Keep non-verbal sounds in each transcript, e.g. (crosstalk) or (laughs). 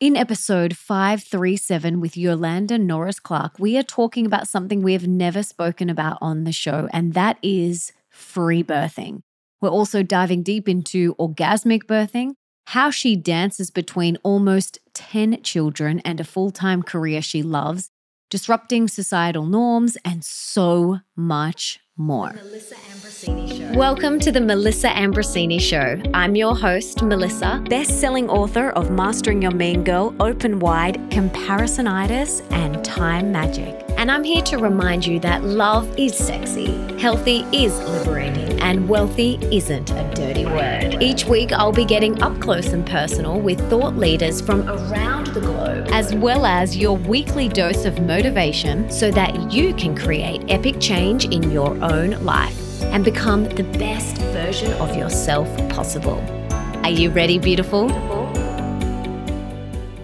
In episode 537 with Yolande Norris Clark, we are talking about something we have never spoken about on the show, and that is free birthing. We're also diving deep into orgasmic birthing, how she dances between almost 10 children and a full time career she loves, disrupting societal norms, and so much more. Welcome to the Melissa Ambrosini Show. I'm your host, Melissa, best selling author of Mastering Your Mean Girl, Open Wide, Comparisonitis, and Time Magic. And I'm here to remind you that love is sexy, healthy is liberating, and wealthy isn't a dirty word. Each week, I'll be getting up close and personal with thought leaders from around the globe, as well as your weekly dose of motivation so that you can create epic change in your own life and become the best version of yourself possible. Are you ready, beautiful?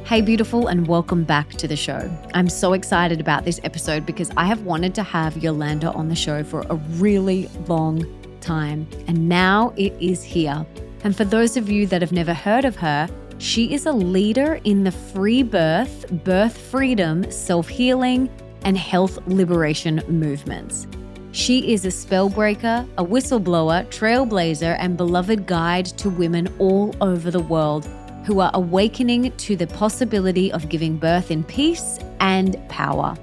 Hey, beautiful, and welcome back to the show. I'm so excited about this episode because I have wanted to have Yolande on the show for a really long time, and now it is here. And for those of you that have never heard of her, she is a leader in the free birth, birth freedom, self healing, and health liberation movements. She is a spellbreaker, a whistleblower, trailblazer, and beloved guide to women all over the world who are awakening to the possibility of giving birth in peace and power.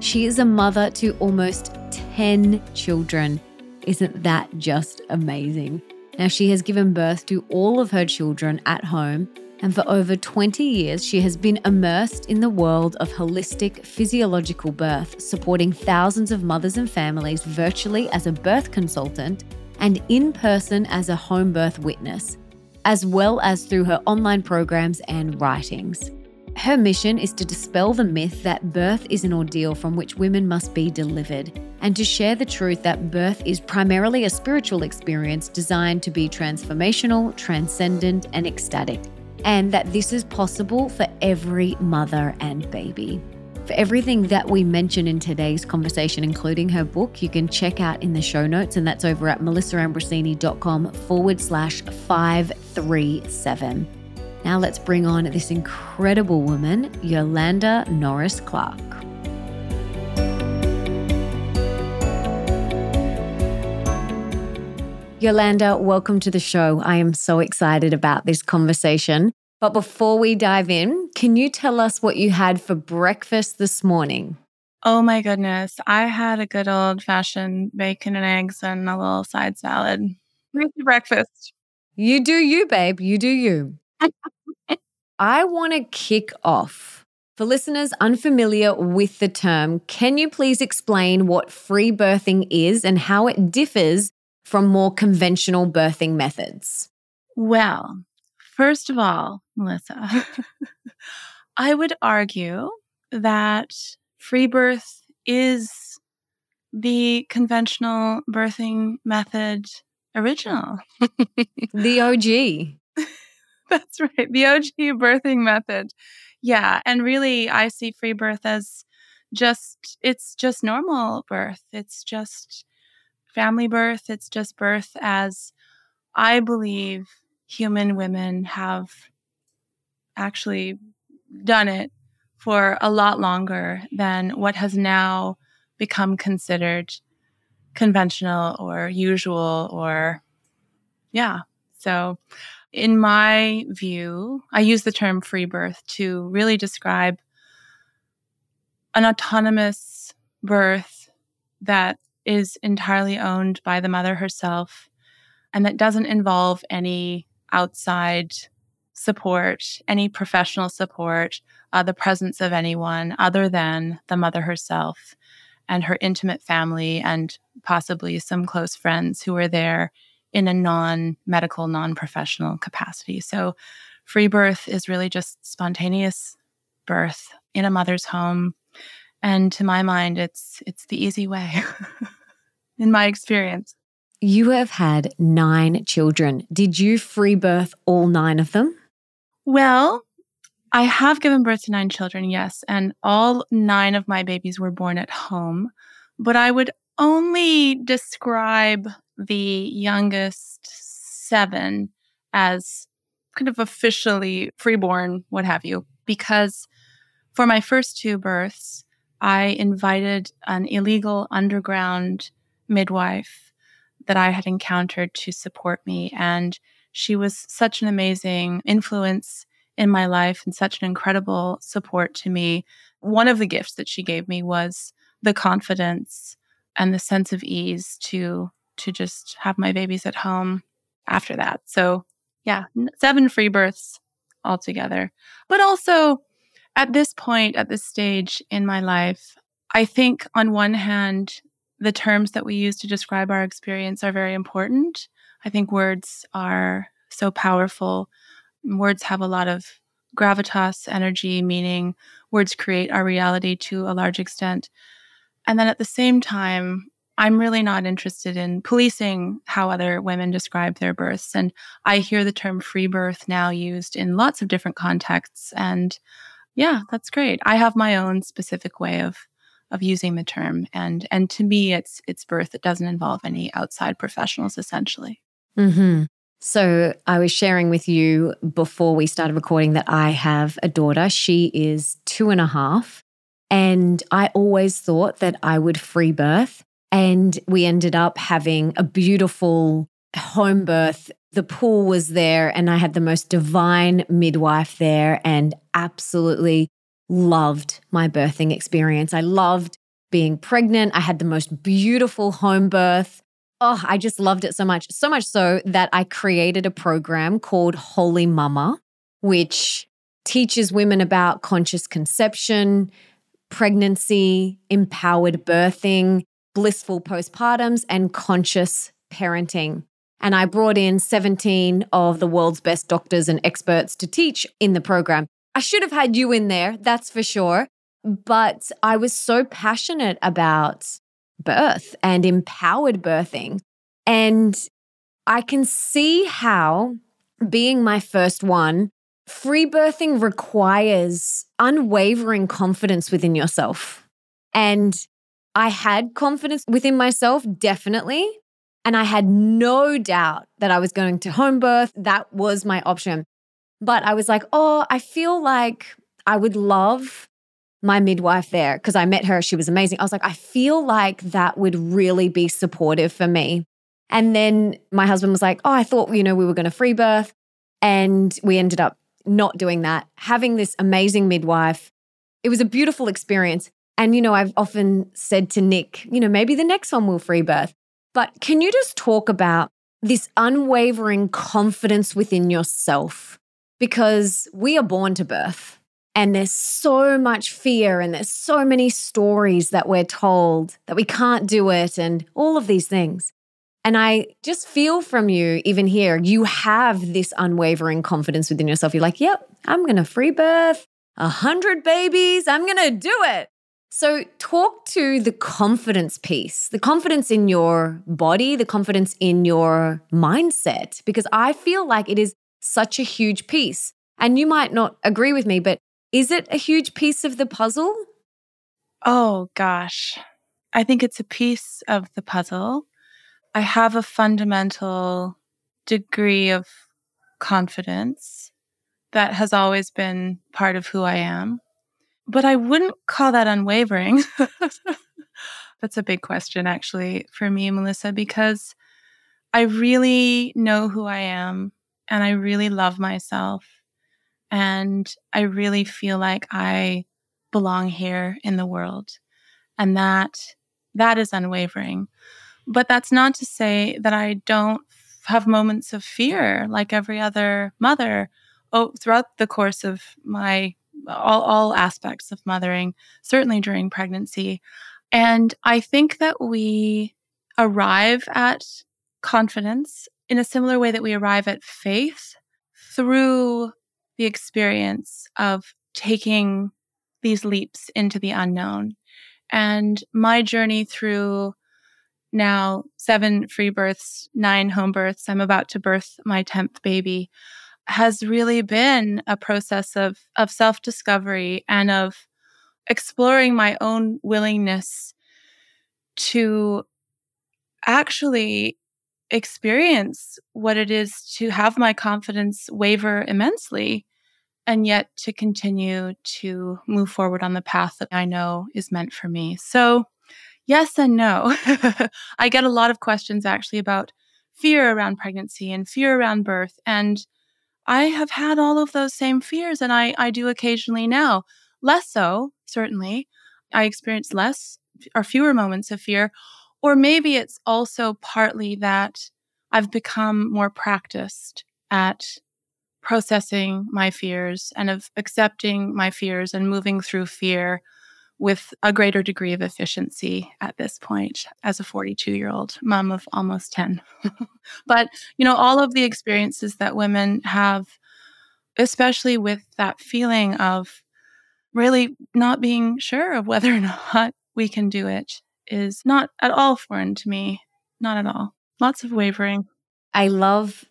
She is a mother to almost 10 children. Isn't that just amazing? Now, she has given birth to all of her children at home, and for over 20 years, she has been immersed in the world of holistic physiological birth, supporting thousands of mothers and families virtually as a birth consultant and in person as a home birth witness as well as through her online programs and writings. Her mission is to dispel the myth that birth is an ordeal from which women must be delivered, and to share the truth that birth is primarily a spiritual experience designed to be transformational, transcendent, and ecstatic, and that this is possible for every mother and baby. For everything that we mention in today's conversation, including her book, you can check out in the show notes, and that's over at melissaambrosini.com forward slash 537. Now let's bring on this incredible woman, Yolande Norris Clark. Yolande, welcome to the show. I am so excited about this conversation. But before we dive in, can you tell us what you had for breakfast this morning? Oh my goodness. I had a good old fashioned bacon and eggs and a little side salad. Greasy breakfast. You do you, babe. You do you. (laughs) I want to kick off. For listeners unfamiliar with the term, can you please explain what free birthing is and how it differs from more conventional birthing methods? Well, First of all, Melissa, (laughs) I would argue that free birth is the conventional birthing method original. the OG. (laughs) That's right. The OG birthing method. Yeah. And really, I see free birth as just, it's just normal birth. It's just family birth. It's just birth as I believe human women have actually done it for a lot longer than what has now become considered conventional or usual or yeah so in my view i use the term free birth to really describe an autonomous birth that is entirely owned by the mother herself and that doesn't involve any outside support, any professional support, uh, the presence of anyone other than the mother herself and her intimate family and possibly some close friends who are there in a non medical, non professional capacity. So, free birth is really just spontaneous birth in a mother's home. And to my mind, it's it's the easy way (laughs) in my experience. You have had nine children. Did you free birth all nine of them? Well, I have given birth to nine children, yes. And all nine of my babies were born at home. But I would only describe the youngest seven as kind of officially freeborn, what have you. because for my first two births, I invited an illegal underground midwife that I had encountered to support me. And she was such an amazing influence in my life and such an incredible support to me. One of the gifts that she gave me was the confidence and the sense of ease to to just have my babies at home after that. So, yeah, seven free births altogether. But also at this point at this stage in my life, I think on one hand the terms that we use to describe our experience are very important. I think words are so powerful. Words have a lot of gravitas, energy, meaning. Words create our reality to a large extent. And then at the same time, I'm really not interested in policing how other women describe their births. And I hear the term free birth now used in lots of different contexts. And yeah, that's great. I have my own specific way of of using the term and and to me it's it's birth It doesn't involve any outside professionals essentially. Mm-hmm. So I was sharing with you before we started recording that I have a daughter. She is two and a half. And I always thought that I would free birth. And we ended up having a beautiful home birth. The pool was there, and I had the most divine midwife there and absolutely loved my birthing experience. I loved being pregnant. I had the most beautiful home birth. Oh, I just loved it so much. So much so that I created a program called Holy Mama, which teaches women about conscious conception, pregnancy, empowered birthing, blissful postpartums, and conscious parenting. And I brought in 17 of the world's best doctors and experts to teach in the program. I should have had you in there, that's for sure. But I was so passionate about birth and empowered birthing. And I can see how being my first one, free birthing requires unwavering confidence within yourself. And I had confidence within myself, definitely. And I had no doubt that I was going to home birth. That was my option. But I was like, oh, I feel like I would love my midwife there because I met her. She was amazing. I was like, I feel like that would really be supportive for me. And then my husband was like, oh, I thought, you know, we were going to free birth. And we ended up not doing that, having this amazing midwife. It was a beautiful experience. And, you know, I've often said to Nick, you know, maybe the next one will free birth. But can you just talk about this unwavering confidence within yourself because we are born to birth. And there's so much fear, and there's so many stories that we're told that we can't do it, and all of these things. And I just feel from you, even here, you have this unwavering confidence within yourself. You're like, yep, I'm going to free birth a hundred babies. I'm going to do it. So, talk to the confidence piece, the confidence in your body, the confidence in your mindset, because I feel like it is such a huge piece. And you might not agree with me, but is it a huge piece of the puzzle? Oh, gosh. I think it's a piece of the puzzle. I have a fundamental degree of confidence that has always been part of who I am. But I wouldn't call that unwavering. (laughs) That's a big question, actually, for me, Melissa, because I really know who I am and I really love myself. And I really feel like I belong here in the world. And that that is unwavering. But that's not to say that I don't have moments of fear like every other mother oh, throughout the course of my all, all aspects of mothering, certainly during pregnancy. And I think that we arrive at confidence in a similar way that we arrive at faith through the experience of taking these leaps into the unknown. And my journey through now seven free births, nine home births, I'm about to birth my 10th baby, has really been a process of, of self discovery and of exploring my own willingness to actually experience what it is to have my confidence waver immensely and yet to continue to move forward on the path that I know is meant for me. So, yes and no. (laughs) I get a lot of questions actually about fear around pregnancy and fear around birth. And I have had all of those same fears, and I, I do occasionally now. Less so, certainly. I experience less or fewer moments of fear. Or maybe it's also partly that I've become more practiced at processing my fears and of accepting my fears and moving through fear with a greater degree of efficiency at this point as a 42 year old mom of almost 10. (laughs) but, you know, all of the experiences that women have, especially with that feeling of really not being sure of whether or (laughs) not we can do it, is not at all foreign to me. Not at all. Lots of wavering. I love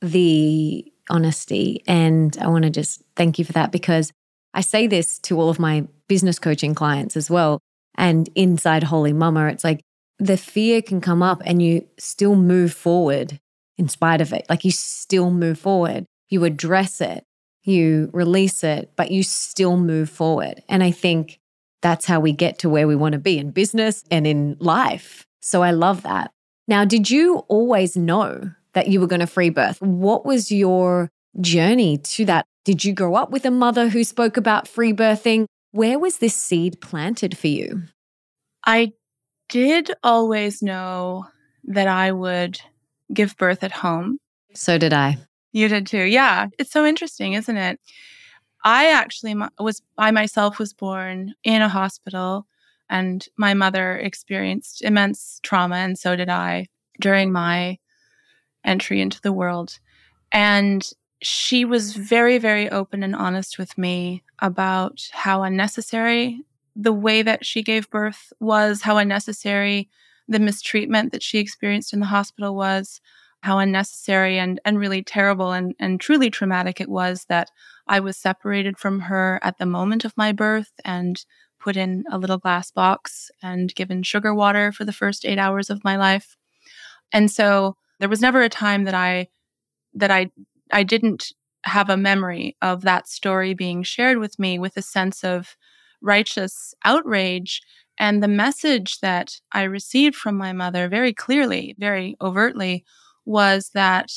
the honesty. And I want to just thank you for that because I say this to all of my business coaching clients as well. And inside Holy Mama, it's like the fear can come up and you still move forward in spite of it. Like you still move forward, you address it, you release it, but you still move forward. And I think that's how we get to where we want to be in business and in life. So I love that. Now, did you always know that you were going to free birth? What was your journey to that? Did you grow up with a mother who spoke about free birthing? Where was this seed planted for you? I did always know that I would give birth at home. So did I. You did too. Yeah. It's so interesting, isn't it? I actually was, I myself was born in a hospital and my mother experienced immense trauma, and so did I during my entry into the world. And she was very, very open and honest with me about how unnecessary the way that she gave birth was, how unnecessary the mistreatment that she experienced in the hospital was, how unnecessary and, and really terrible and, and truly traumatic it was that I was separated from her at the moment of my birth and put in a little glass box and given sugar water for the first eight hours of my life. And so there was never a time that I that I I didn't have a memory of that story being shared with me with a sense of righteous outrage and the message that I received from my mother very clearly, very overtly was that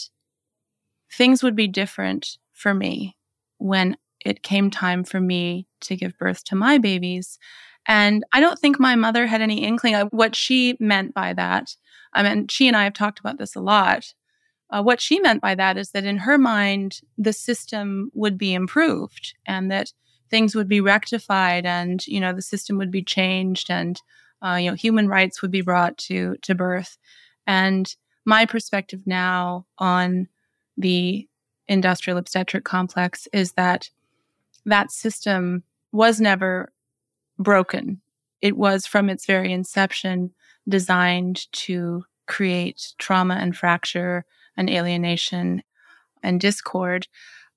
things would be different for me when it came time for me to give birth to my babies. And I don't think my mother had any inkling of what she meant by that. I mean, she and I have talked about this a lot. Uh, what she meant by that is that in her mind, the system would be improved and that things would be rectified and, you know, the system would be changed and, uh, you know, human rights would be brought to, to birth. And my perspective now on the industrial obstetric complex is that that system was never broken. It was from its very inception designed to create trauma and fracture and alienation and discord.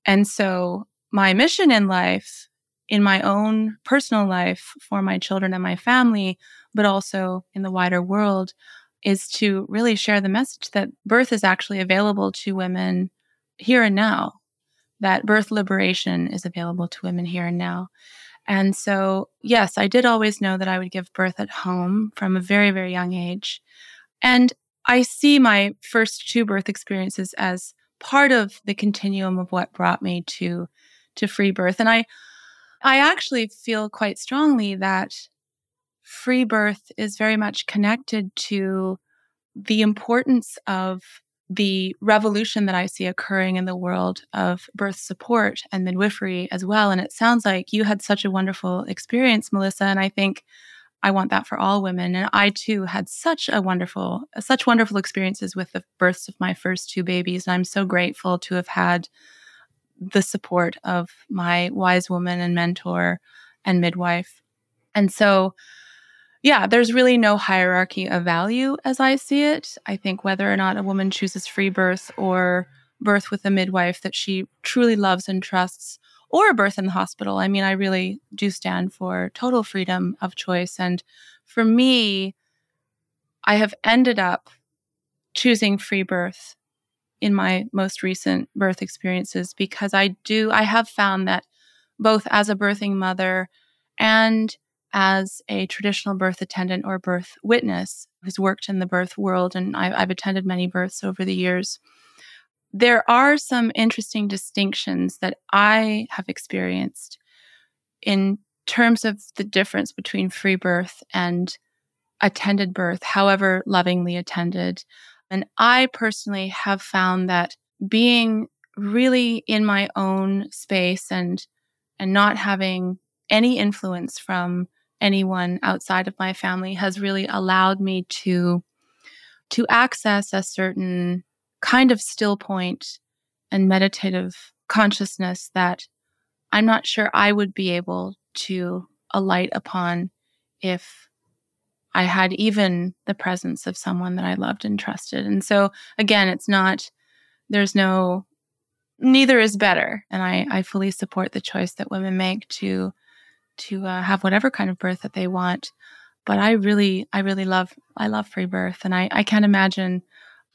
And so, my mission in life, in my own personal life for my children and my family, but also in the wider world, is to really share the message that birth is actually available to women here and now, that birth liberation is available to women here and now. And so, yes, I did always know that I would give birth at home from a very, very young age. And I see my first two birth experiences as part of the continuum of what brought me to to free birth. And I I actually feel quite strongly that free birth is very much connected to the importance of the revolution that I see occurring in the world of birth support and midwifery as well. And it sounds like you had such a wonderful experience, Melissa. And I think I want that for all women. And I too had such a wonderful, such wonderful experiences with the births of my first two babies. And I'm so grateful to have had the support of my wise woman and mentor and midwife. And so yeah, there's really no hierarchy of value as I see it. I think whether or not a woman chooses free birth or birth with a midwife that she truly loves and trusts, or a birth in the hospital, I mean, I really do stand for total freedom of choice. And for me, I have ended up choosing free birth in my most recent birth experiences because I do, I have found that both as a birthing mother and as a traditional birth attendant or birth witness who's worked in the birth world. And I, I've attended many births over the years. There are some interesting distinctions that I have experienced in terms of the difference between free birth and attended birth, however lovingly attended. And I personally have found that being really in my own space and and not having any influence from anyone outside of my family has really allowed me to to access a certain kind of still point and meditative consciousness that I'm not sure I would be able to alight upon if I had even the presence of someone that I loved and trusted. And so, again, it's not, there's no, neither is better. And I, I fully support the choice that women make to, to uh, have whatever kind of birth that they want. But I really, I really love, I love free birth. And I, I can't imagine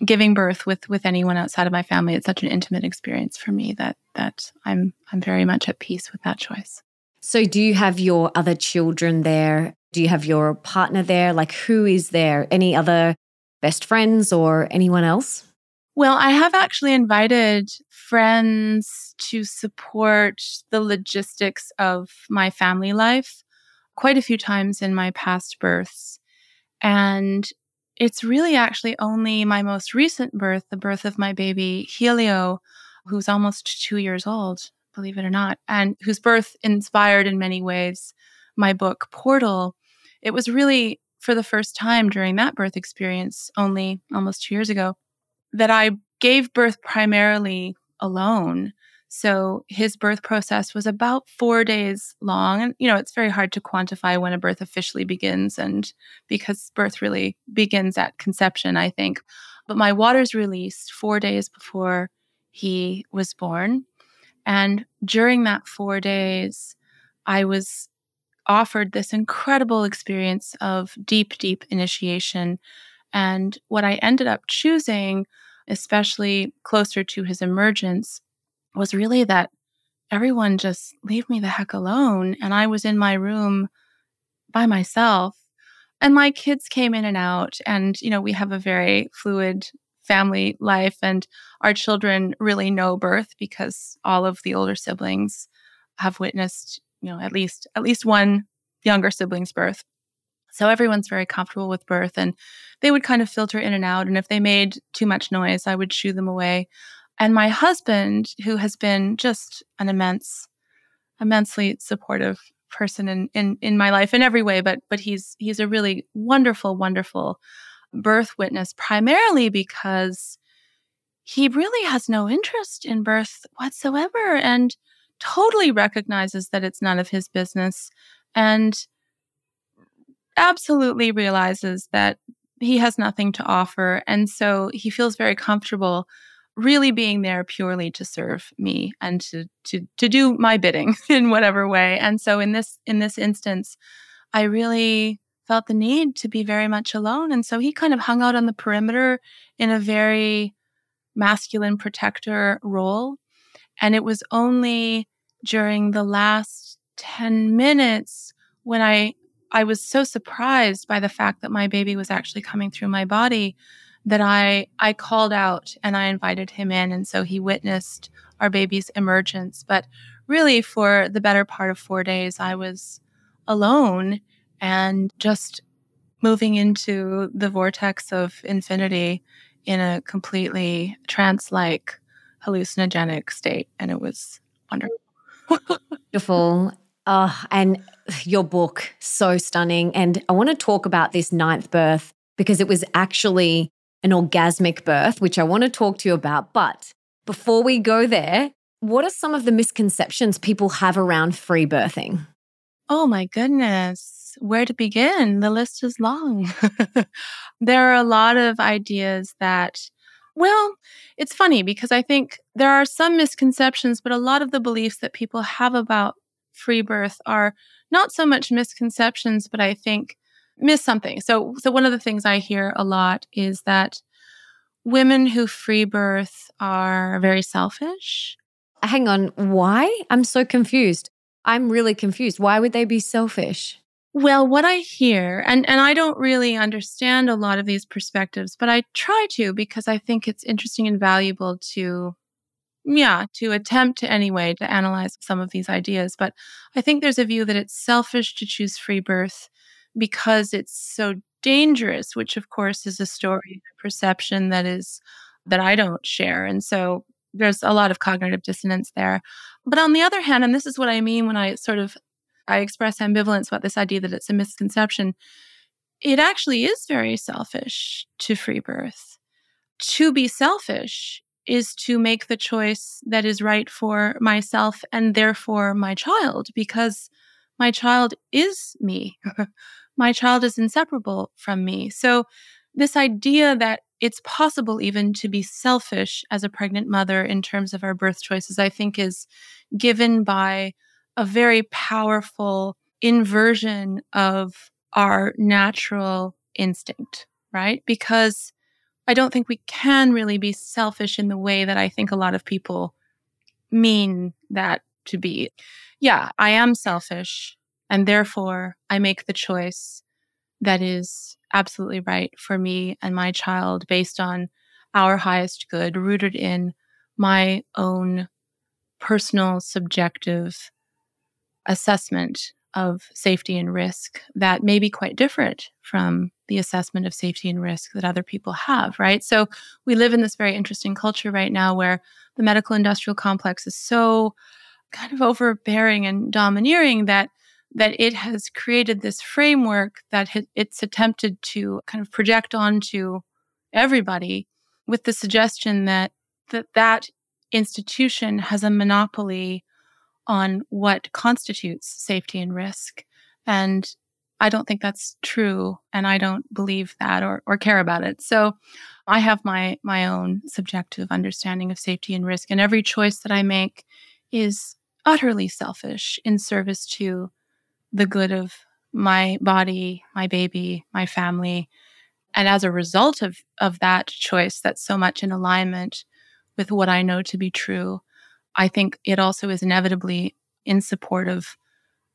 giving birth with with anyone outside of my family. It's such an intimate experience for me that that i'm i'm very much at peace with that choice. So do you have your other children there? Do you have your partner there? Like who is there? Any other best friends or anyone else well i have actually invited friends to support the logistics of my family life quite a few times in my past births and it's really actually only my most recent birth, the birth of my baby Helio, who's almost two years old, believe it or not, and whose birth inspired in many ways my book Portal. It was really for the first time during that birth experience, only almost two years ago, that I gave birth primarily alone so his birth process was about four days long. And, you know, it's very hard to quantify when a birth officially begins, and because birth really begins at conception, I think. But my waters released four days before he was born. And during that four days, I was offered this incredible experience of deep, deep initiation. And what I ended up choosing, especially closer to his emergence, was really that everyone just leave me the heck alone. And I was in my room by myself. And my kids came in and out. And, you know, we have a very fluid family life. And our children really know birth because all of the older siblings have witnessed, you know, at least at least one younger sibling's birth. So everyone's very comfortable with birth and they would kind of filter in and out. And if they made too much noise, I would shoo them away. And my husband, who has been just an immense, immensely supportive person in, in, in my life in every way, but but he's he's a really wonderful, wonderful birth witness, primarily because he really has no interest in birth whatsoever and totally recognizes that it's none of his business and absolutely realizes that he has nothing to offer. And so he feels very comfortable really being there purely to serve me and to to to do my bidding (laughs) in whatever way. And so in this in this instance, I really felt the need to be very much alone. And so he kind of hung out on the perimeter in a very masculine protector role. And it was only during the last 10 minutes when I I was so surprised by the fact that my baby was actually coming through my body that I I called out and I invited him in and so he witnessed our baby's emergence but really for the better part of 4 days I was alone and just moving into the vortex of infinity in a completely trance-like hallucinogenic state and it was wonderful (laughs) Beautiful. Oh, and your book, so stunning. And I want to talk about this ninth birth because it was actually an orgasmic birth, which I want to talk to you about. But before we go there, what are some of the misconceptions people have around free birthing? Oh my goodness. Where to begin? The list is long. (laughs) there are a lot of ideas that, well, it's funny because I think there are some misconceptions, but a lot of the beliefs that people have about free birth are not so much misconceptions, but I think miss something. So, so one of the things I hear a lot is that women who free birth are very selfish. Hang on, why? I'm so confused. I'm really confused. Why would they be selfish? Well, what I hear, and, and I don't really understand a lot of these perspectives, but I try to because I think it's interesting and valuable to, yeah, to attempt anyway to analyze some of these ideas. But I think there's a view that it's selfish to choose free birth because it's so dangerous, which of course is a story, a perception that is that I don't share. And so there's a lot of cognitive dissonance there. But on the other hand, and this is what I mean when I sort of I express ambivalence about this idea that it's a misconception, it actually is very selfish to free birth. To be selfish is to make the choice that is right for myself and therefore my child, because my child is me. (laughs) my child is inseparable from me. So, this idea that it's possible even to be selfish as a pregnant mother in terms of our birth choices, I think is given by a very powerful inversion of our natural instinct, right? Because I don't think we can really be selfish in the way that I think a lot of people mean that to be. Yeah, I am selfish, and therefore I make the choice that is absolutely right for me and my child based on our highest good, rooted in my own personal, subjective assessment of safety and risk that may be quite different from the assessment of safety and risk that other people have, right? So we live in this very interesting culture right now where the medical industrial complex is so kind of overbearing and domineering that that it has created this framework that it's attempted to kind of project onto everybody with the suggestion that that, that institution has a monopoly on what constitutes safety and risk. And I don't think that's true. And I don't believe that or, or care about it. So I have my, my own subjective understanding of safety and risk. And every choice that I make is utterly selfish in service to the good of my body, my baby, my family. And as a result of, of that choice that's so much in alignment with what I know to be true, I think it also is inevitably in support of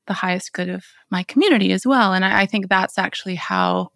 the highest good of my community as well. And I, I think that's actually how,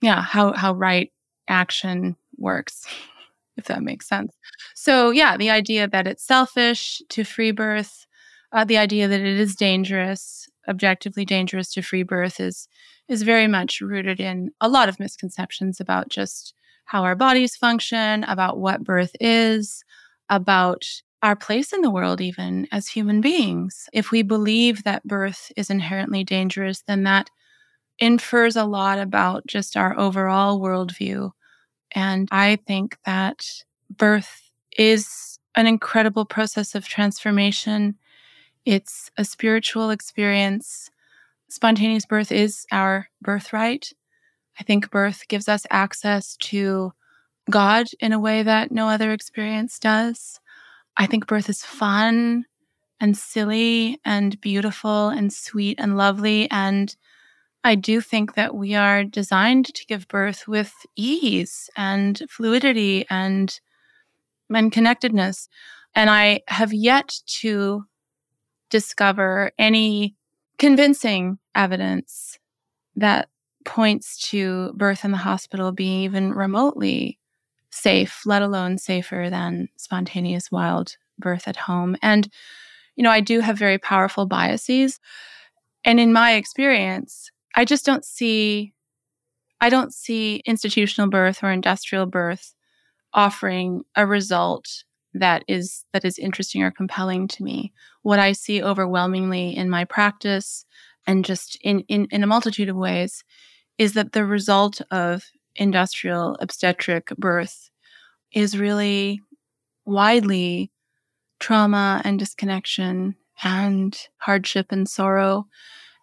yeah, how how right action works, (laughs) if that makes sense. So yeah, the idea that it's selfish to free birth, uh, the idea that it is dangerous, objectively dangerous to free birth is is very much rooted in a lot of misconceptions about just how our bodies function, about what birth is, about our place in the world, even as human beings. If we believe that birth is inherently dangerous, then that infers a lot about just our overall worldview. And I think that birth is an incredible process of transformation. It's a spiritual experience. Spontaneous birth is our birthright. I think birth gives us access to God in a way that no other experience does. I think birth is fun and silly and beautiful and sweet and lovely. And I do think that we are designed to give birth with ease and fluidity and, and connectedness. And I have yet to discover any convincing evidence that points to birth in the hospital being even remotely safe, let alone safer than spontaneous wild birth at home. And, you know, I do have very powerful biases. And in my experience, I just don't see I don't see institutional birth or industrial birth offering a result that is that is interesting or compelling to me. What I see overwhelmingly in my practice and just in, in, in a multitude of ways is that the result of industrial obstetric birth is really widely trauma and disconnection and hardship and sorrow.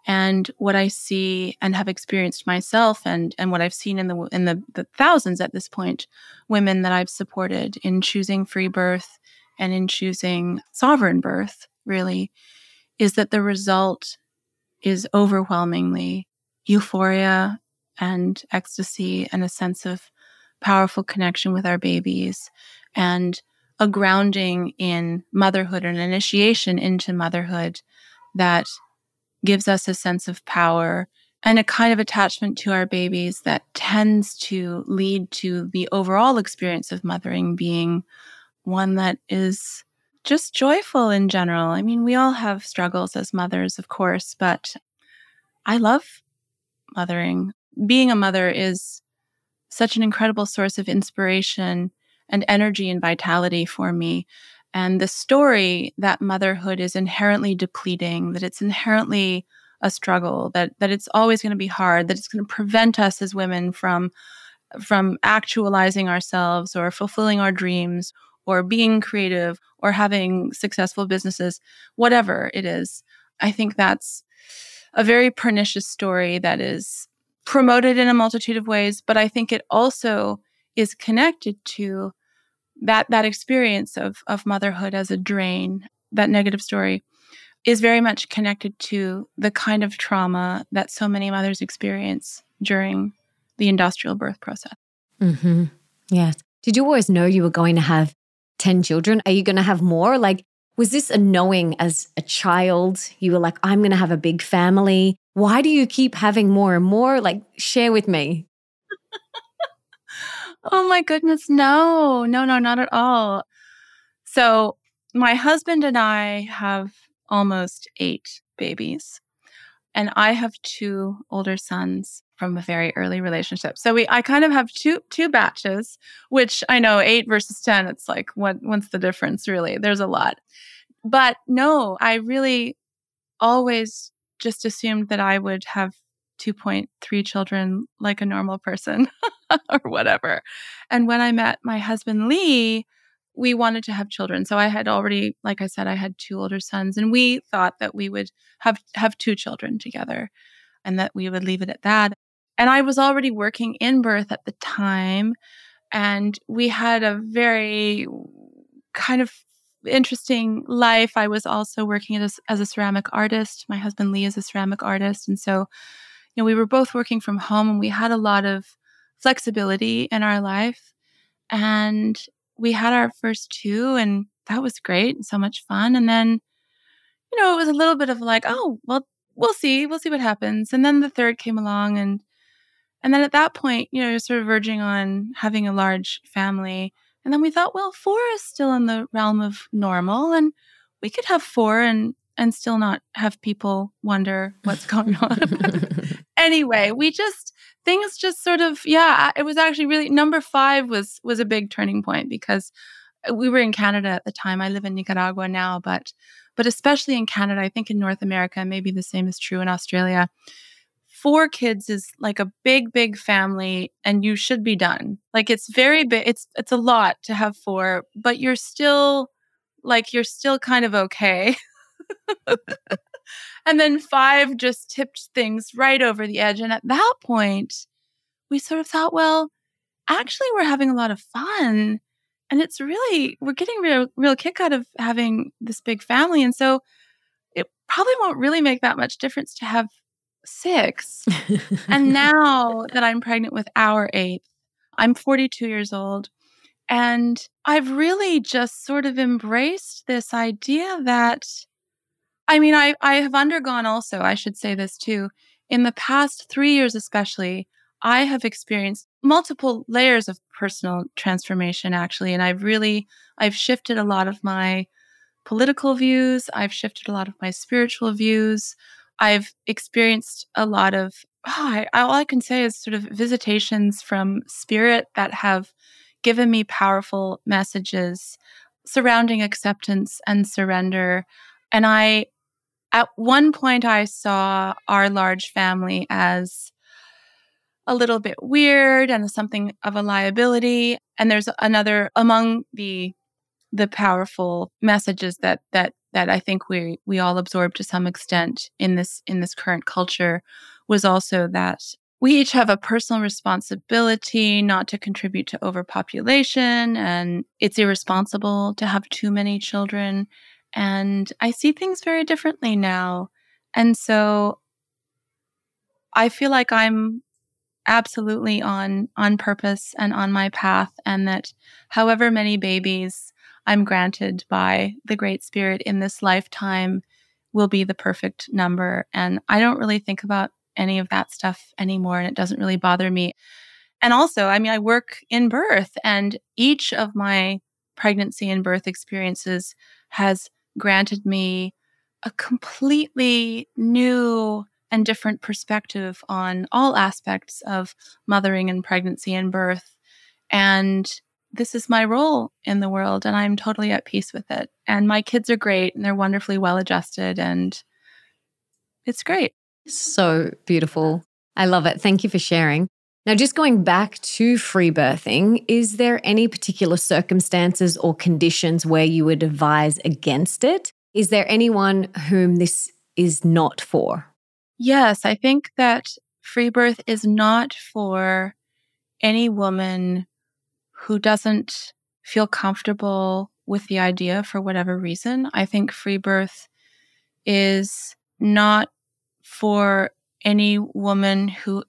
And what I see and have experienced myself and and what I've seen in the in the, the thousands at this point women that I've supported in choosing free birth and in choosing sovereign birth really is that the result is overwhelmingly euphoria and ecstasy and a sense of powerful connection with our babies and a grounding in motherhood and initiation into motherhood that gives us a sense of power and a kind of attachment to our babies that tends to lead to the overall experience of mothering being one that is just joyful in general. I mean, we all have struggles as mothers, of course, but I love mothering. Being a mother is such an incredible source of inspiration and energy and vitality for me. And the story that motherhood is inherently depleting, that it's inherently a struggle, that that it's always going to be hard, that it's going to prevent us as women from from actualizing ourselves or fulfilling our dreams or being creative or having successful businesses, whatever it is. I think that's a very pernicious story that is promoted in a multitude of ways, but I think it also is connected to that that experience of of motherhood as a drain, that negative story is very much connected to the kind of trauma that so many mothers experience during the industrial birth process. Mm-hmm. Yes. Did you always know you were going to have 10 children? Are you going to have more? Like, was this a knowing as a child? You were like, I'm going to have a big family. Why do you keep having more and more? Like, share with me. (laughs) oh my goodness. No, no, no, not at all. So, my husband and I have almost eight babies. And I have two older sons from a very early relationship. So we I kind of have two two batches, which I know 8 versus 10 it's like what what's the difference really? There's a lot. But no, I really always just assumed that I would have 2.3 children like a normal person (laughs) or whatever. And when I met my husband Lee, we wanted to have children. So I had already, like I said, I had two older sons, and we thought that we would have have two children together, and that we would leave it at that. And I was already working in birth at the time, and we had a very kind of interesting life. I was also working as, as a ceramic artist. My husband Lee is a ceramic artist, and so you know we were both working from home, and we had a lot of flexibility in our life. And we had our first two and that was great and so much fun. And then, you know, it was a little bit of like, oh, well, we'll see, we'll see what happens. And then the third came along and and then at that point, you know, you're sort of verging on having a large family. And then we thought, well, four is still in the realm of normal and we could have four and and still not have people wonder what's going on. (laughs) anyway, we just things just sort of yeah it was actually really number five was was a big turning point because uh, we were in canada at the time i live in nicaragua now but but especially in canada i think in north america maybe the same is true in australia four kids is like a big big family and you should be done like it's very big it's it's a lot to have four but you're still like you're still kind of okay (laughs) and then five just tipped things right over the edge. And at that point, we sort of thought, well, actually, we're having a lot of fun. And it's really, we're getting real, real kick out of having this big family. And so it probably won't really make that much difference to have six. (laughs) and now that I'm pregnant with our eighth, I'm 42 years old. And I've really just sort of embraced this idea that I mean, I, I have undergone also, I should say this too, in the past three years especially, I have experienced multiple layers of personal transformation actually. And I've really, I've shifted a lot of my political views. I've shifted a lot of my spiritual views. I've experienced a lot of, oh, I, all I can say is sort of visitations from spirit that have given me powerful messages surrounding acceptance and surrender. And I at one point, I saw our large family as a little bit weird and something of a liability. And there's another among the the powerful messages that that that I think we we all absorb to some extent in this in this current culture was also that we each have a personal responsibility not to contribute to overpopulation and it's irresponsible to have too many children and I see things very differently now. And so I feel like I'm absolutely on on purpose and on my path and that however many babies I'm granted by the great spirit in this lifetime will be the perfect number. And I don't really think about any of that stuff anymore. And it doesn't really bother me. And also, I mean, I work in birth, and each of my pregnancy and birth experiences has granted me a completely new and different perspective on all aspects of mothering and pregnancy and birth. And this is my role in the world, and I'm totally at peace with it. And my kids are great, and they're wonderfully well adjusted, and it's great. So beautiful. I love it. Thank you for sharing. Now, just going back to free birthing, is there any particular circumstances or conditions where you would advise against it? Is there anyone whom this is not for? Yes, I think that free birth is not for any woman who doesn't feel comfortable with the idea for whatever reason. I think free birth is not for any woman who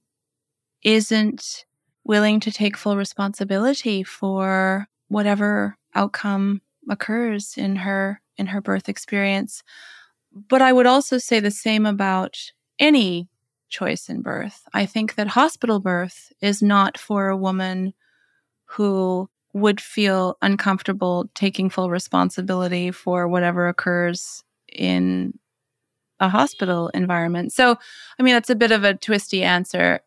isn't willing to take full responsibility for whatever outcome occurs in her in her birth experience but i would also say the same about any choice in birth i think that hospital birth is not for a woman who would feel uncomfortable taking full responsibility for whatever occurs in a hospital environment. So i mean that's a bit of a twisty answer.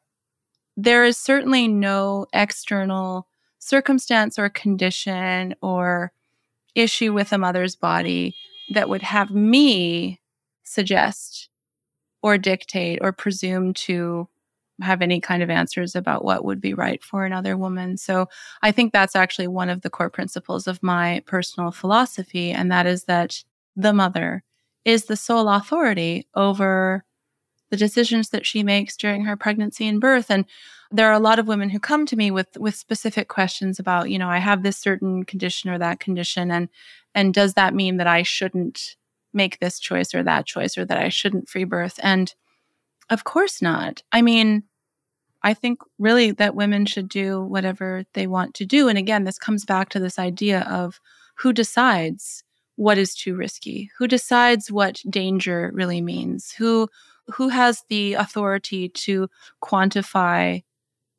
There is certainly no external circumstance or condition or issue with a mother's body that would have me suggest or dictate or presume to have any kind of answers about what would be right for another woman. So I think that's actually one of the core principles of my personal philosophy, and that is that the mother is the sole authority over the decisions that she makes during her pregnancy and birth. And there are a lot of women who come to me with with specific questions about you know i have this certain condition or that condition and and does that mean that i shouldn't make this choice or that choice or that i shouldn't free birth? And of course not. I mean i think really that women should do whatever they want to do and again this comes back to this idea of who decides what is too risky who decides what danger really means who who has the authority to quantify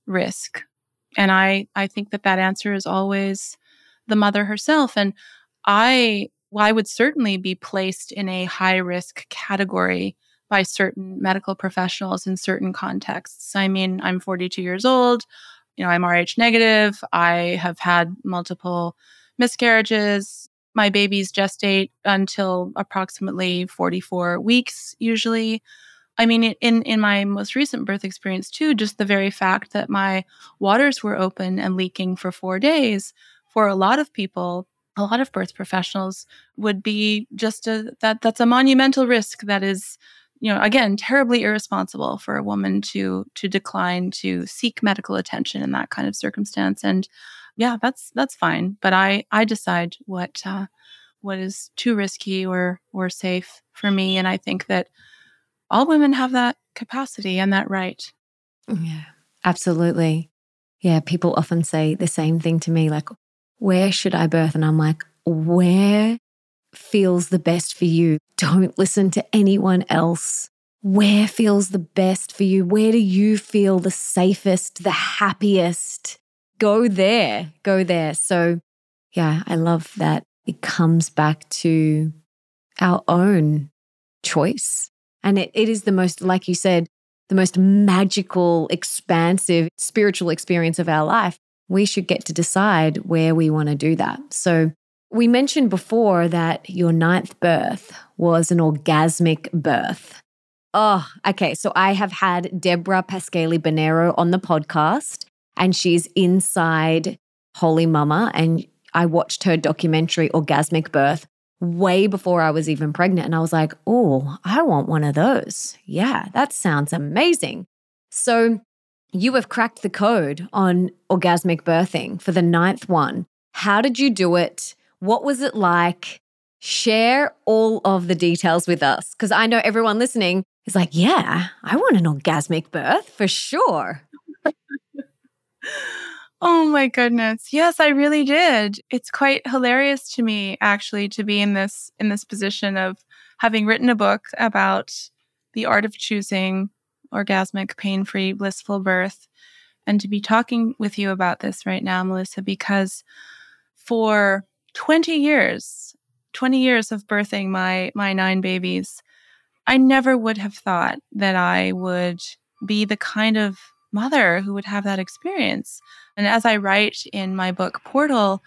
risk? And I, I think that that answer is always the mother herself. And I, I would certainly be placed in a high risk category by certain medical professionals in certain contexts. I mean, I'm 42 years old. You know, I'm Rh negative. I have had multiple miscarriages. My babies gestate until approximately 44 weeks, usually. I mean, in in my most recent birth experience too, just the very fact that my waters were open and leaking for four days for a lot of people, a lot of birth professionals would be just a that that's a monumental risk that is you know again terribly irresponsible for a woman to to decline to seek medical attention in that kind of circumstance and yeah that's that's fine but i i decide what uh, what is too risky or or safe for me and i think that all women have that capacity and that right. Yeah, absolutely. Yeah, people often say the same thing to me like, where should I birth? And I'm like, where feels the best for you? Don't listen to anyone else. Where feels the best for you? Where do you feel the safest, the happiest? Go there, go there. So, yeah, I love that it comes back to our own choice and it, it is the most, like you said, the most magical, expansive spiritual experience of our life. We should get to decide where we want to do that. So, we mentioned before that your ninth birth was an orgasmic birth. Oh, okay. So I have had Deborah Pascali Bonaro on the podcast, and she's inside Holy Mama. And I watched her documentary, Orgasmic Birth, way before I was even pregnant. And I was like, oh, I want one of those. Yeah, that sounds amazing. So you have cracked the code on orgasmic birthing for the ninth one. How did you do it? What was it like? Share all of the details with us because I know everyone listening is like, yeah, I want an orgasmic birth for sure. (laughs) Oh my goodness. Yes, I really did. It's quite hilarious to me actually to be in this in this position of having written a book about the art of choosing orgasmic, pain free, blissful birth, and to be talking with you about this right now, Melissa, because for 20 years, 20 years of birthing my, my nine babies, I never would have thought that I would be the kind of mother who would have that experience. And as I write in my book Portal,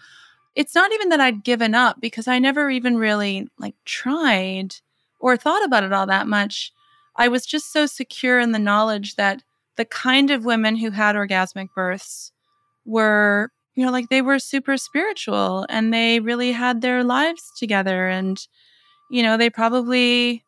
it's not even that I'd given up because I never even really like tried or thought about it all that much. I was just so secure in the knowledge that the kind of women who had orgasmic births were, you know, like they were super spiritual and they really had their lives together. And, you know, they probably,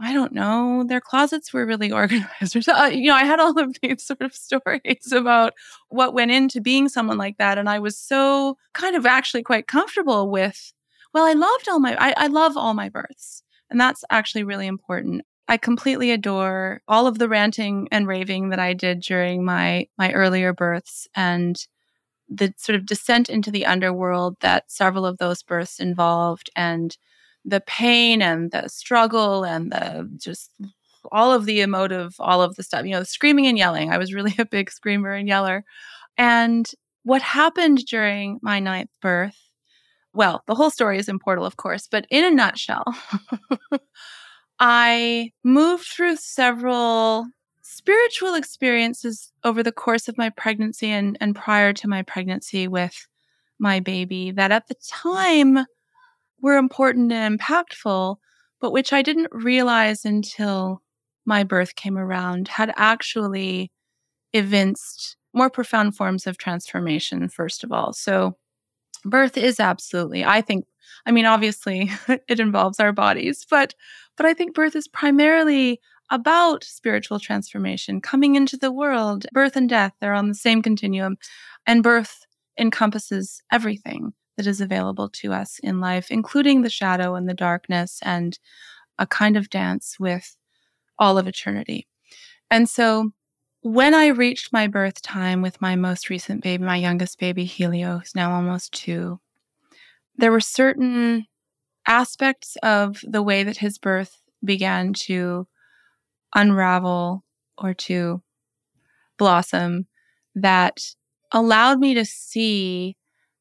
I don't know, their closets were really (laughs) organized. Or so, uh, you know, I had all of these sort of (laughs) stories about what went into being someone like that. And I was so kind of actually quite comfortable with, well, I loved all my, I, I love all my births. And that's actually really important. I completely adore all of the ranting and raving that I did during my my earlier births and the sort of descent into the underworld that several of those births involved and the pain and the struggle and the just all of the emotive all of the stuff you know screaming and yelling. I was really (laughs) a big screamer and yeller. And what happened during my ninth birth well the whole story is in portal of course but in a nutshell (laughs) I moved through several spiritual experiences over the course of my pregnancy and, and prior to my pregnancy with my baby that at the time were important and impactful, but which I didn't realize until my birth came around had actually evinced more profound forms of transformation, first of all. So, birth is absolutely, I think, I mean, obviously (laughs) it involves our bodies, but but I think birth is primarily about spiritual transformation, coming into the world. Birth and death, they're on the same continuum. And birth encompasses everything that is available to us in life, including the shadow and the darkness and a kind of dance with all of eternity. And so when I reached my birth time with my most recent baby, my youngest baby, Helio, who's now almost two, there were certain aspects of the way that his birth began to unravel or to blossom that allowed me to see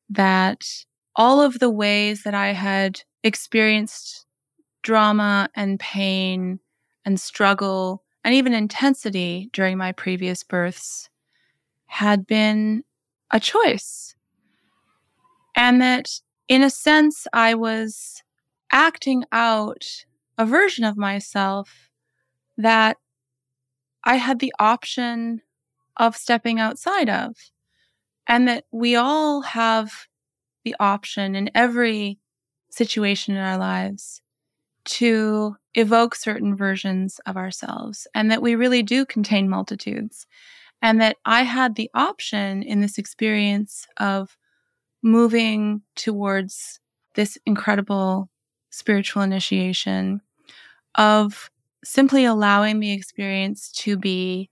that all of the ways that I had experienced drama and pain and struggle and even intensity during my previous births had been a choice. And that in a sense, I was acting out a version of myself that I had the option of stepping outside of. And that we all have the option in every situation in our lives to evoke certain versions of ourselves, and that we really do contain multitudes. And that I had the option in this experience of moving towards this incredible spiritual initiation of simply allowing the experience to be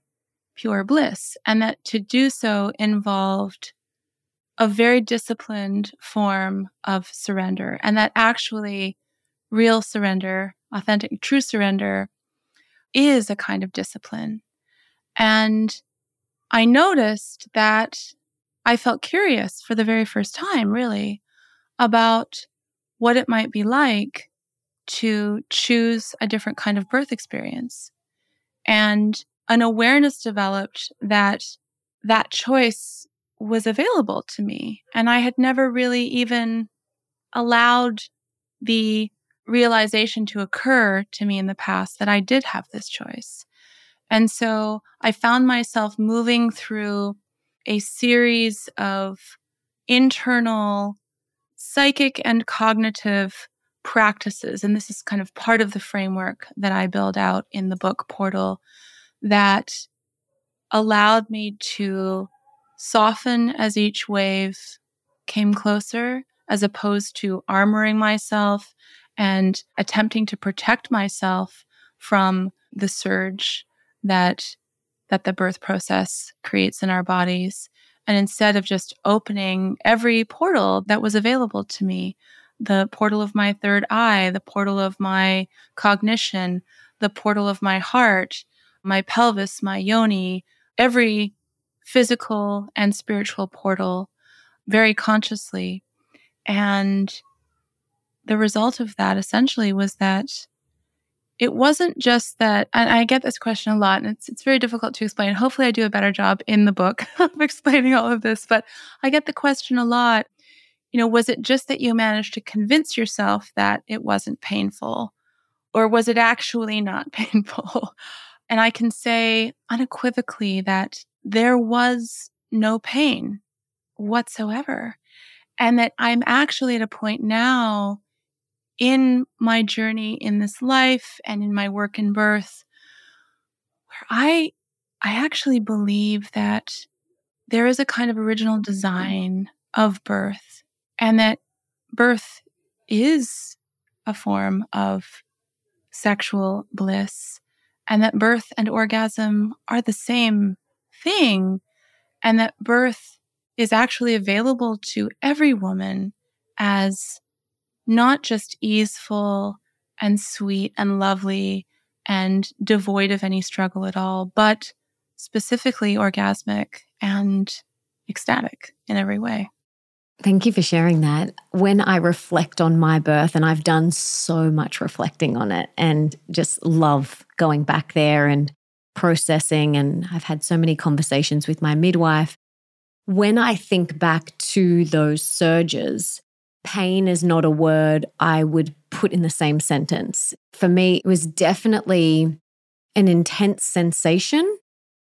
pure bliss and that to do so involved a very disciplined form of surrender and that actually real surrender authentic true surrender is a kind of discipline. And i noticed that I felt curious for the very first time, really, about what it might be like to choose a different kind of birth experience. And an awareness developed that that choice was available to me. And I had never really even allowed the realization to occur to me in the past that I did have this choice. And so I found myself moving through a series of internal psychic and cognitive practices. And this is kind of part of the framework that I build out in the book Portal that allowed me to soften as each wave came closer, as opposed to armoring myself and attempting to protect myself from the surge that that the birth process creates in our bodies. And instead of just opening every portal that was available to me, the portal of my third eye, the portal of my cognition, the portal of my heart, my pelvis, my yoni, every physical and spiritual portal very consciously. And the result of that essentially was that it wasn't just that and I get this question a lot and it's it's very difficult to explain. Hopefully I do a better job in the book (laughs) of explaining all of this, but I get the question a lot, you know, was it just that you managed to convince yourself that it wasn't painful or was it actually not (laughs) painful? and I can say unequivocally that there was no pain whatsoever. And that I'm actually at a point now in my journey in this life and in my work in birth where I I actually believe that there is a kind of original design of birth and that birth is a form of sexual bliss and that birth and orgasm are the same thing and that birth is actually available to every woman as not just easeful and sweet and lovely and devoid of any struggle at all, but specifically orgasmic and ecstatic in every way. Thank you for sharing that. When I reflect on my birth, and I've done so much reflecting on it and just love going back there and processing, and I've had so many conversations with my midwife. When I think back to those surges, pain is not a word I would put in the same sentence. For me, it was definitely an intense sensation,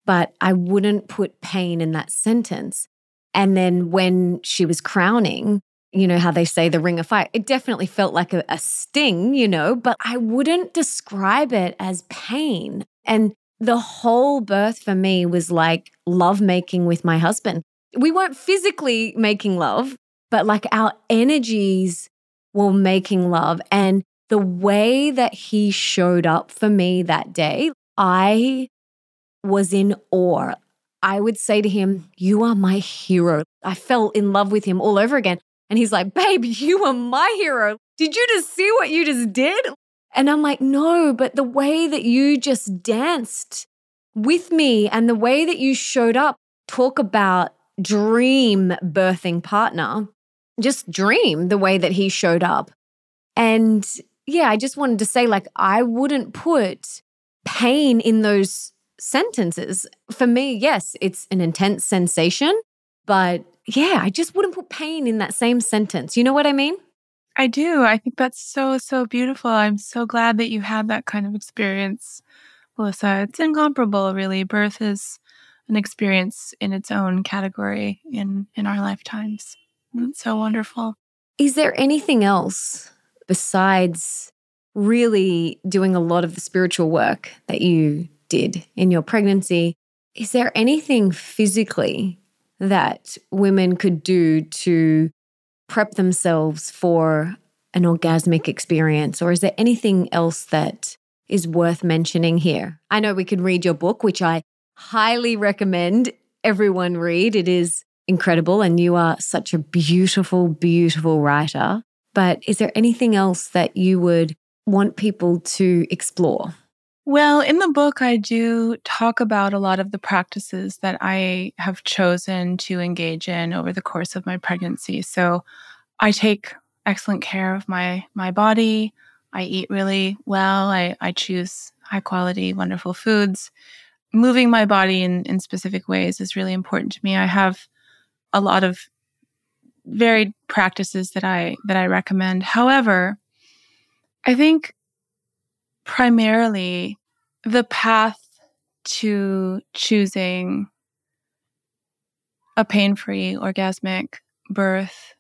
but I wouldn't put pain in that sentence. And then when she was crowning, you know how they say the ring of fire, it definitely felt like a, a sting, you know, but I wouldn't describe it as pain. And the whole birth for me was like love making with my husband. We weren't physically making love, but like our energies were making love. And the way that he showed up for me that day, I was in awe. I would say to him, You are my hero. I fell in love with him all over again. And he's like, Babe, you are my hero. Did you just see what you just did? And I'm like, No, but the way that you just danced with me and the way that you showed up, talk about dream birthing partner, just dream the way that he showed up. And yeah, I just wanted to say, like, I wouldn't put pain in those sentences. For me, yes, it's an intense sensation, but yeah, I just wouldn't put pain in that same sentence. You know what I mean? I do. I think that's so, so beautiful. I'm so glad that you had that kind of experience, Melissa. It's incomparable, really. Birth is an experience in its own category in, in our lifetimes. It's so wonderful. Is there anything else besides really doing a lot of the spiritual work that you did in your pregnancy, is there anything physically that women could do to prep themselves for an orgasmic experience? Or is there anything else that is worth mentioning here? I know we can read your book, which I highly recommend everyone read. It is incredible, and you are such a beautiful, beautiful writer. But is there anything else that you would want people to explore? Well, in the book, I do talk about a lot of the practices that I have chosen to engage in over the course of my pregnancy. So I take excellent care of my my body. I eat really well. I, I choose high quality, wonderful foods. Moving my body in, in specific ways is really important to me. I have a lot of varied practices that I that I recommend. However, I think primarily the path to choosing a pain free orgasmic birth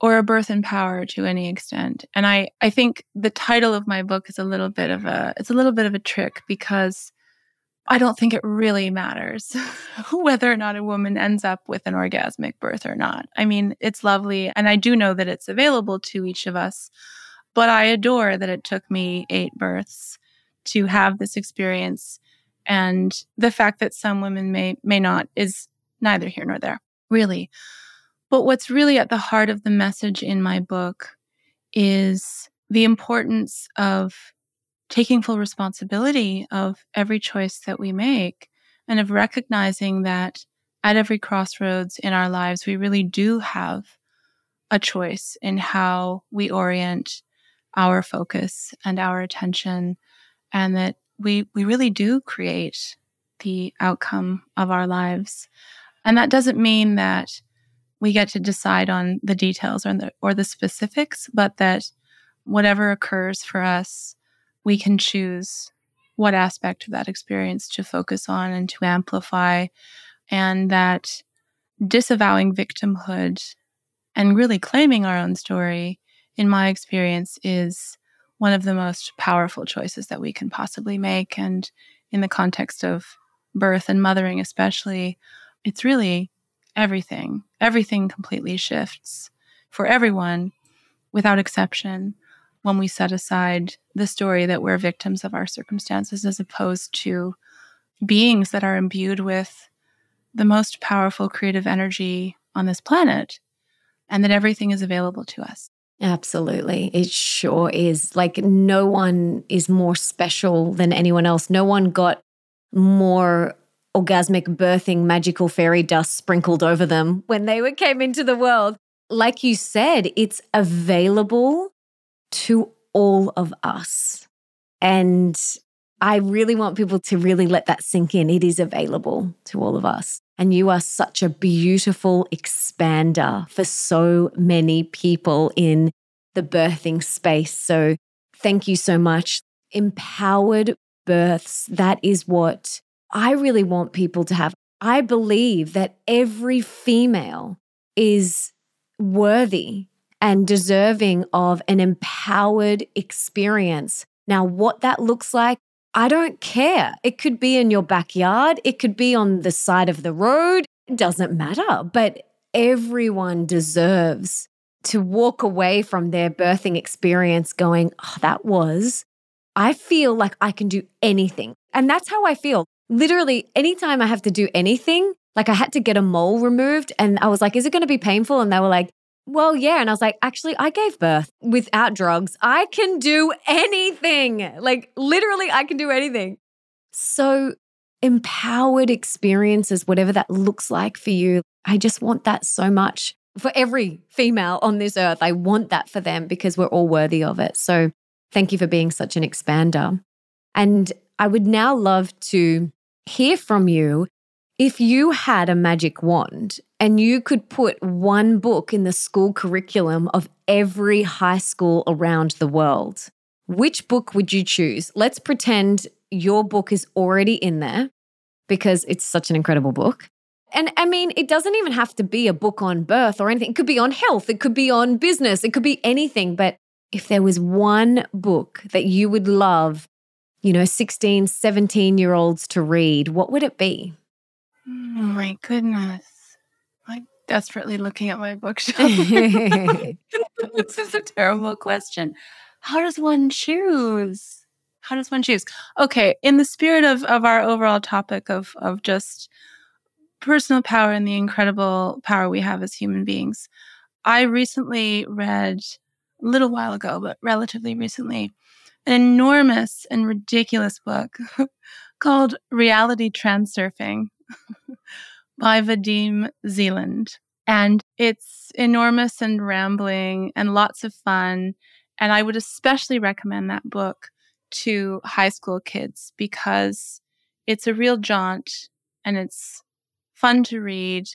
or a birth in power to any extent. And I, I think the title of my book is a little bit of a it's a little bit of a trick because I don't think it really matters (laughs) whether or not a woman ends up with an orgasmic birth or not. I mean, it's lovely and I do know that it's available to each of us. But I adore that it took me eight births to have this experience. And the fact that some women may may not is neither here nor there, really. But what's really at the heart of the message in my book is the importance of taking full responsibility of every choice that we make and of recognizing that at every crossroads in our lives, we really do have a choice in how we orient our focus and our attention, and that we, we really do create the outcome of our lives. And that doesn't mean that we get to decide on the details or the, or the specifics, but that whatever occurs for us, we can choose what aspect of that experience to focus on and to amplify. And that disavowing victimhood and really claiming our own story, in my experience, is one of the most powerful choices that we can possibly make. And in the context of birth and mothering, especially, it's really everything. Everything completely shifts for everyone without exception when we set aside the story that we're victims of our circumstances as opposed to beings that are imbued with the most powerful creative energy on this planet and that everything is available to us. Absolutely. It sure is. Like, no one is more special than anyone else. No one got more orgasmic birthing magical fairy dust sprinkled over them when they were, came into the world. Like you said, it's available to all of us. And I really want people to really let that sink in. It is available to all of us. And you are such a beautiful expander for so many people in the birthing space. So thank you so much. Empowered births, that is what I really want people to have. I believe that every female is worthy and deserving of an empowered experience. Now, what that looks like, I don't care. It could be in your backyard, it could be on the side of the road, it doesn't matter. But everyone deserves to walk away from their birthing experience going, oh, that was, I feel like I can do anything. And that's how I feel literally anytime I have to do anything, like I had to get a mole removed and I was like, is it going to be painful? And they were like, well, yeah. And I was like, actually, I gave birth without drugs. I can do anything. Like, literally, I can do anything. So, empowered experiences, whatever that looks like for you, I just want that so much for every female on this earth. I want that for them because we're all worthy of it. So, thank you for being such an expander. And I would now love to hear from you if you had a magic wand and you could put one book in the school curriculum of every high school around the world, which book would you choose? Let's pretend your book is already in there because it's such an incredible book. And I mean, it doesn't even have to be a book on birth or anything. It could be on health, it could be on business, it could be anything. But if there was one book that you would love you know, 16, 17 year olds to read, what would it be? Oh my goodness. I'm desperately looking at my (laughs) bookshelf. (laughs) this is a terrible question. How does one choose? How does one choose? Okay, in the spirit of, of our overall topic of, of just personal power and the incredible power we have as human beings, I recently read a little while ago, but relatively recently, an enormous and ridiculous book (laughs) called Reality Transurfing (laughs) by Vadim Zeland. And it's enormous and rambling and lots of fun. And I would especially recommend that book to high school kids because it's a real jaunt and it's fun to read,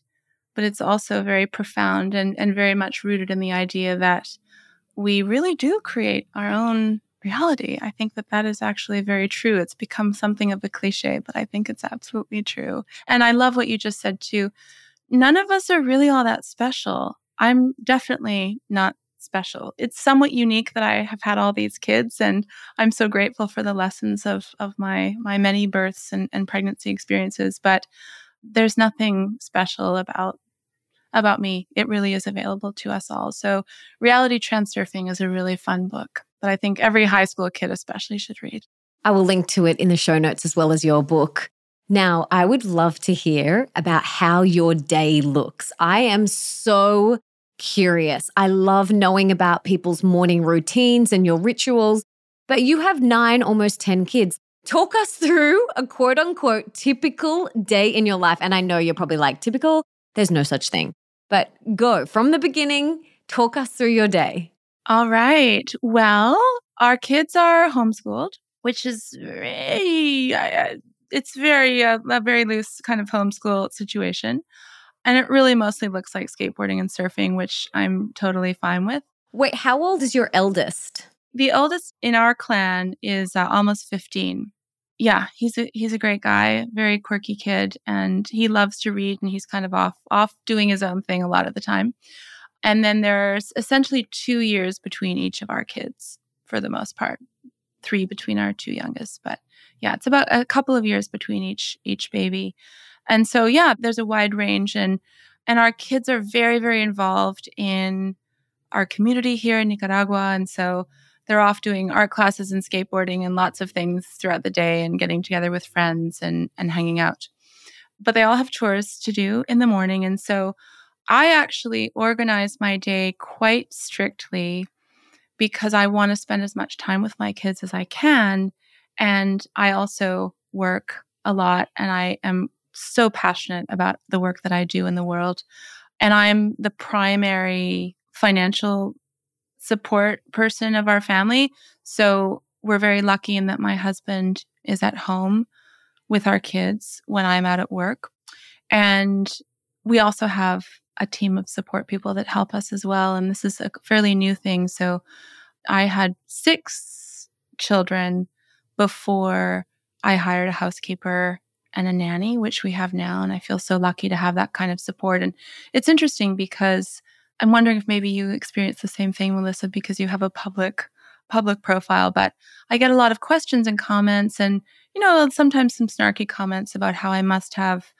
but it's also very profound and, and very much rooted in the idea that we really do create our own reality. I think that that is actually very true. It's become something of a cliche, but I think it's absolutely true. And I love what you just said too. None of us are really all that special. I'm definitely not special. It's somewhat unique that I have had all these kids and I'm so grateful for the lessons of of my my many births and, and pregnancy experiences, but there's nothing special about about me. It really is available to us all. So reality transurfing is a really fun book that I think every high school kid, especially, should read. I will link to it in the show notes as well as your book. Now, I would love to hear about how your day looks. I am so curious. I love knowing about people's morning routines and your rituals, but you have nine, almost 10 kids. Talk us through a quote unquote typical day in your life. And I know you're probably like, typical, there's no such thing. But go from the beginning, talk us through your day. All right. Well, our kids are homeschooled, which is very, uh, it's very, uh, a very loose kind of homeschool situation. And it really mostly looks like skateboarding and surfing, which I'm totally fine with. Wait, how old is your eldest? The eldest in our clan is uh, almost 15. Yeah, he's a he's a great guy, very quirky kid, and he loves to read and he's kind of off off doing his own thing a lot of the time. And then there's essentially 2 years between each of our kids for the most part. 3 between our two youngest, but yeah, it's about a couple of years between each each baby. And so yeah, there's a wide range and and our kids are very very involved in our community here in Nicaragua and so they're off doing art classes and skateboarding and lots of things throughout the day and getting together with friends and and hanging out. But they all have chores to do in the morning and so I actually organize my day quite strictly because I want to spend as much time with my kids as I can and I also work a lot and I am so passionate about the work that I do in the world. And I'm the primary financial support person of our family. So we're very lucky in that my husband is at home with our kids when I'm out at work. And we also have a team of support people that help us as well. And this is a fairly new thing. So I had six children before I hired a housekeeper and a nanny, which we have now. And I feel so lucky to have that kind of support. And it's interesting because I'm wondering if maybe you experience the same thing, Melissa, because you have a public public profile, but I get a lot of questions and comments and, you know, sometimes some snarky comments about how I must have,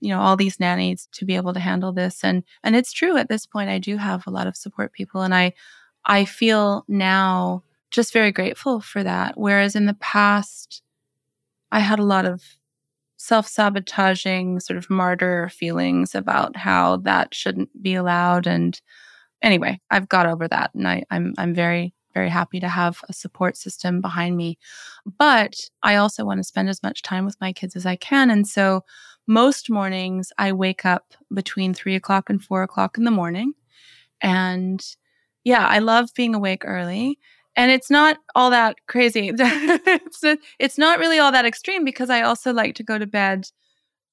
you know, all these nannies to be able to handle this. And and it's true at this point I do have a lot of support people and I I feel now just very grateful for that. Whereas in the past, I had a lot of self sabotaging, sort of martyr feelings about how that shouldn't be allowed. And anyway, I've got over that, and I, I'm I'm very very happy to have a support system behind me. But I also want to spend as much time with my kids as I can, and so most mornings I wake up between three o'clock and four o'clock in the morning, and yeah, I love being awake early and it's not all that crazy. (laughs) it's, it's not really all that extreme because I also like to go to bed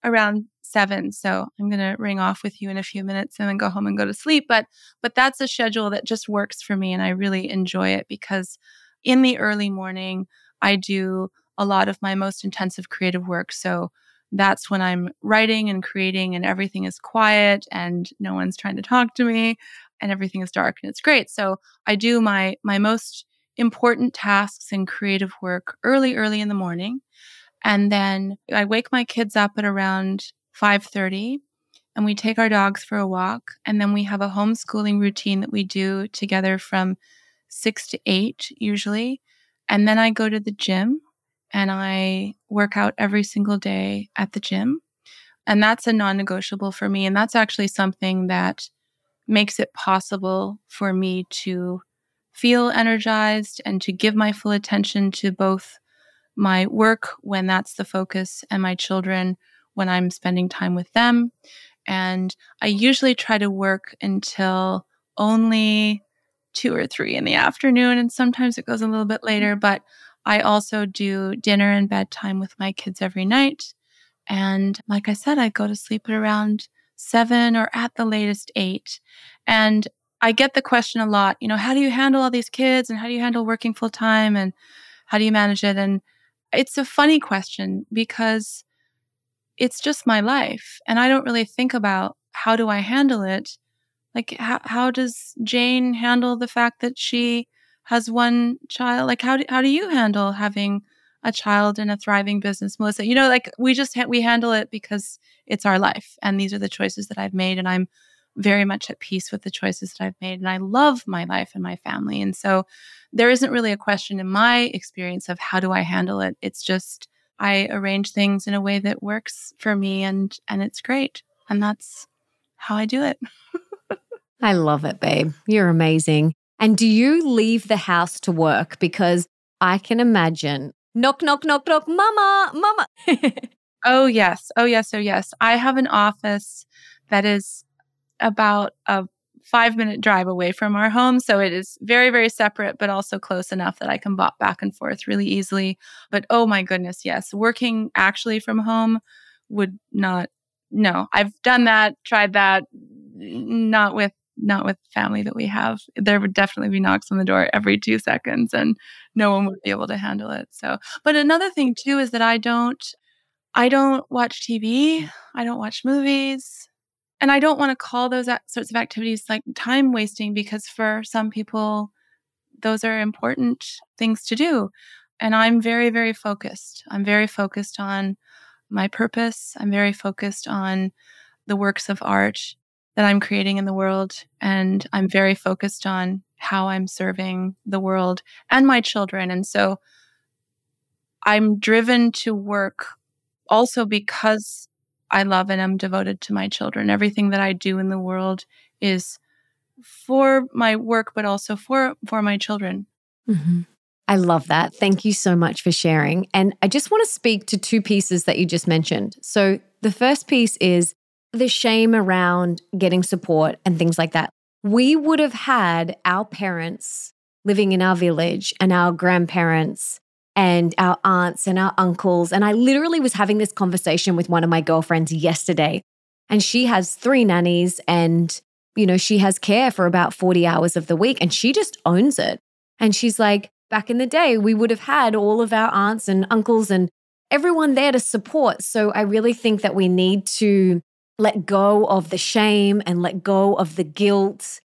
around seven. So I'm going to ring off with you in a few minutes and then go home and go to sleep. But but that's a schedule that just works for me, and I really enjoy it because in the early morning I do a lot of my most intensive creative work. So that's when I'm writing and creating, and everything is quiet and no one's trying to talk to me and everything is dark and it's great. So I do my my most important tasks and creative work early early in the morning. And then I wake my kids up at around 5:30 and we take our dogs for a walk and then we have a homeschooling routine that we do together from 6 to 8 usually. And then I go to the gym and I work out every single day at the gym. And that's a non negotiable for me. And that's actually something that makes it possible for me to feel energized and to give my full attention to both my work when that's the focus and my children when I'm spending time with them. And I usually try to work until only two or three in the afternoon. And sometimes it goes a little bit later, but I also do dinner and bedtime with my kids every night. And like I said, I go to sleep at around seven or at the latest eight. And I get the question a lot, you know, how do you handle all these kids and how do you handle working full time and how do you manage it? And it's a funny question because it's just my life and I don't really think about how do I handle it? Like how how does Jane handle the fact that she has one child? Like how do, how do you handle having a child in a thriving business, Melissa? You know, like we just ha- we handle it because it's our life and these are the choices that I've made and I'm very much at peace with the choices that I've made. And I love my life and my family. And so there isn't really a question in my experience of how do I handle it. It's just I arrange things in a way that works for me and and it's great. And that's how I do it. (laughs) I love it, babe. You're amazing. And do you leave the house to work? Because I can imagine knock, knock, knock, knock, mama, mama. (laughs) oh, yes. Oh, yes. Oh, yes. I have an office that is about a five minute drive away from our home. So it is very, very separate, but also close enough that I can bop back and forth really easily. But oh my goodness, yes, working actually from home would not, no, I've done that, tried that, not with not with family that we have. There would definitely be knocks on the door every two seconds and no one would be able to handle it. So, but another thing too is that I don't, I don't watch TV. I don't watch movies. And I don't want to call those sorts of activities like time wasting because for some people, those are important things to do. And I'm very, very focused. I'm very focused on my purpose. I'm very focused on the works of art that I'm creating in the world. And I'm very focused on how I'm serving the world and my children. And so I'm driven to work also because I love and am devoted to my children. Everything that I do in the world is for my work, but also for, for my children. Mm-hmm. I love that. Thank you so much for sharing. And I just want to speak to two pieces that you just mentioned. So, the first piece is the shame around getting support and things like that. We would have had our parents living in our village and our grandparents and our aunts and our uncles. And I literally was having this conversation with one of my girlfriends yesterday. And she has three nannies and, you know, she has care for about 40 hours of the week and she just owns it. And she's like, back in the day, we would have had all of our aunts and uncles and everyone there to support. So I really think that we need to let go of the shame and let go of the guilt.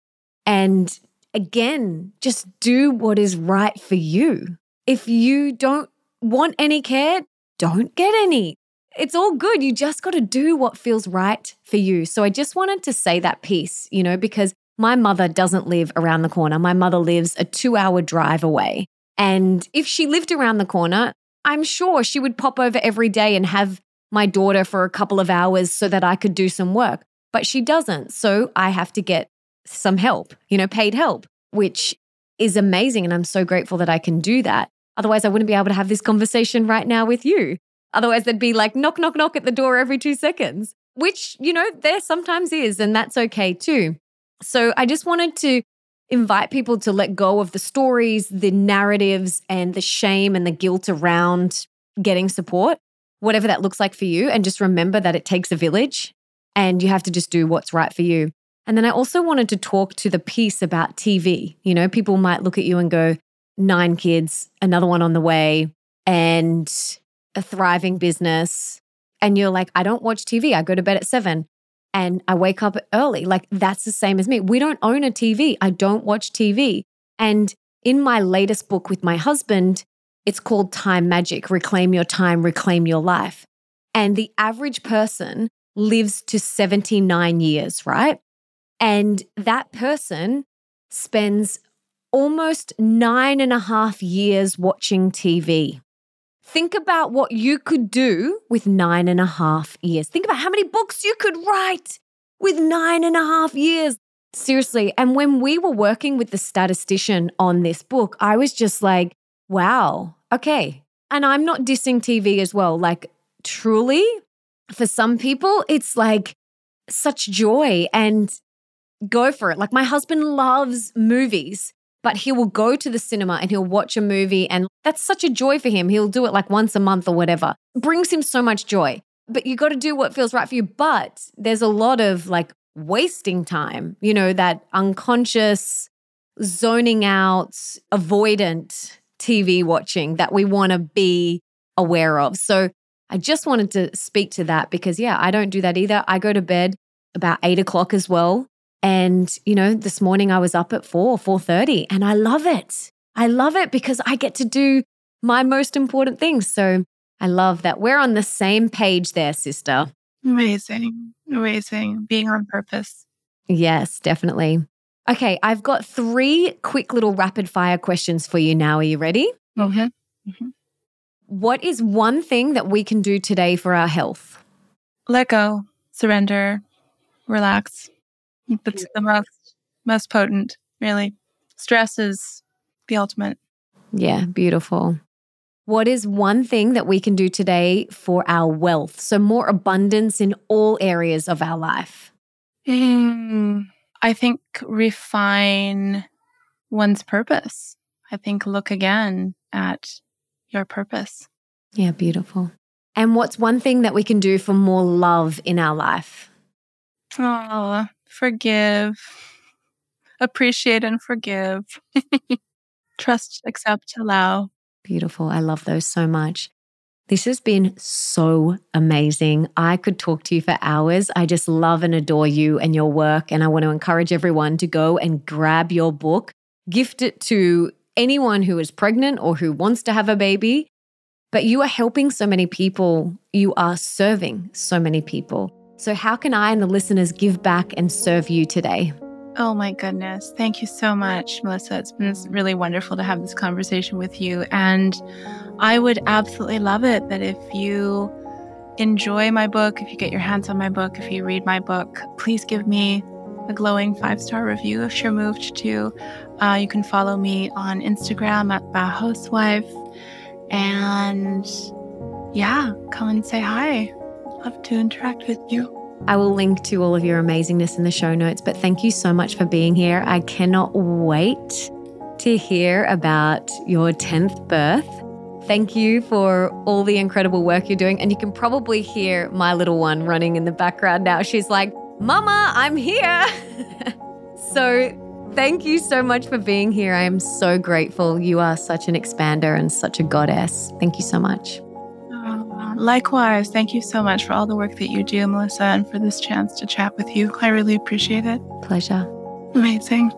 And again, just do what is right for you. If you don't want any care, don't get any. It's all good. You just got to do what feels right for you. So I just wanted to say that piece, you know, because my mother doesn't live around the corner. My mother lives a two hour drive away. And if she lived around the corner, I'm sure she would pop over every day and have my daughter for a couple of hours so that I could do some work. But she doesn't. So I have to get some help, you know, paid help, which is amazing. And I'm so grateful that I can do that. Otherwise, I wouldn't be able to have this conversation right now with you. Otherwise, there'd be like knock, knock, knock at the door every two seconds, which, you know, there sometimes is. And that's okay too. So I just wanted to invite people to let go of the stories, the narratives, and the shame and the guilt around getting support whatever that looks like for you. And just remember that it takes a village and you have to just do what's right for you. And then I also wanted to talk to the piece about TV. You know, people might look at you and go, nine kids, another one on the way, and a thriving business. And you're like, I don't watch TV. I go to bed at seven and I wake up early. Like, that's the same as me. We don't own a TV. I don't watch TV. And in my latest book with my husband, it's called Time Magic Reclaim Your Time, Reclaim Your Life. And the average person lives to 79 years, right? And that person spends almost nine and a half years watching TV. Think about what you could do with nine and a half years. Think about how many books you could write with nine and a half years. Seriously. And when we were working with the statistician on this book, I was just like, wow, okay. And I'm not dissing TV as well. Like, truly, for some people, it's like such joy and go for it. Like, my husband loves movies, but he will go to the cinema and he'll watch a movie. And that's such a joy for him. He'll do it like once a month or whatever. It brings him so much joy. But you got to do what feels right for you. But there's a lot of like wasting time, you know, that unconscious zoning out, avoidant TV watching that we want to be aware of. So I just wanted to speak to that because, yeah, I don't do that either. I go to bed about eight o'clock as well. And, you know, this morning I was up at four, 4.30 and I love it. I love it because I get to do my most important things. So I love that we're on the same page there, sister. Amazing. Amazing. Being on purpose. Yes, definitely. Okay, I've got three quick little rapid fire questions for you now. Are you ready? Mm-hmm. Mm-hmm. What is one thing that we can do today for our health? Let go, surrender, relax. That's the most most potent, really. Stress is the ultimate. Yeah, beautiful. What is one thing that we can do today for our wealth? So, more abundance in all areas of our life. Mm, I think refine one's purpose. I think look again at your purpose. Yeah, beautiful. And what's one thing that we can do for more love in our life? Oh, forgive, appreciate, and forgive. (laughs) Trust, accept, allow. Beautiful. I love those so much. This has been so amazing. I could talk to you for hours. I just love and adore you and your work. And I want to encourage everyone to go and grab your book, gift it to anyone who is pregnant or who wants to have a baby. But you are helping so many people, you are serving so many people. So, how can I and the listeners give back and serve you today? Oh my goodness. Thank you so much, Melissa. It's been really wonderful to have this conversation with you. And I would absolutely love it that if you enjoy my book, if you get your hands on my book, if you read my book, please give me a glowing five star review if you're moved to. Uh, you can follow me on Instagram at Bauhaus Wife. And yeah, come and say hi. Love to interact with you. I will link to all of your amazingness in the show notes, but thank you so much for being here. I cannot wait to hear about your 10th birth. Thank you for all the incredible work you're doing. And you can probably hear my little one running in the background now. She's like, Mama, I'm here. (laughs) so, thank you so much for being here. I am so grateful. You are such an expander and such a goddess. Thank you so much. Likewise, thank you so much for all the work that you do, Melissa, and for this chance to chat with you. I really appreciate it. Pleasure. Amazing.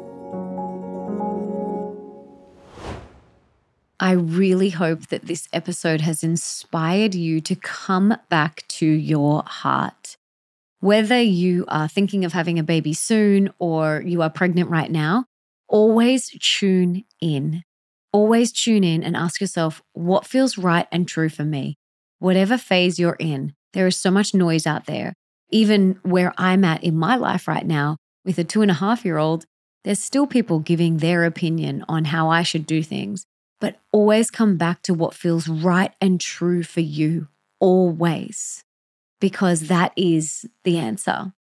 I really hope that this episode has inspired you to come back to your heart. Whether you are thinking of having a baby soon or you are pregnant right now, always tune in. Always tune in and ask yourself, what feels right and true for me? Whatever phase you're in, there is so much noise out there. Even where I'm at in my life right now with a two and a half year old, there's still people giving their opinion on how I should do things. But always come back to what feels right and true for you, always, because that is the answer.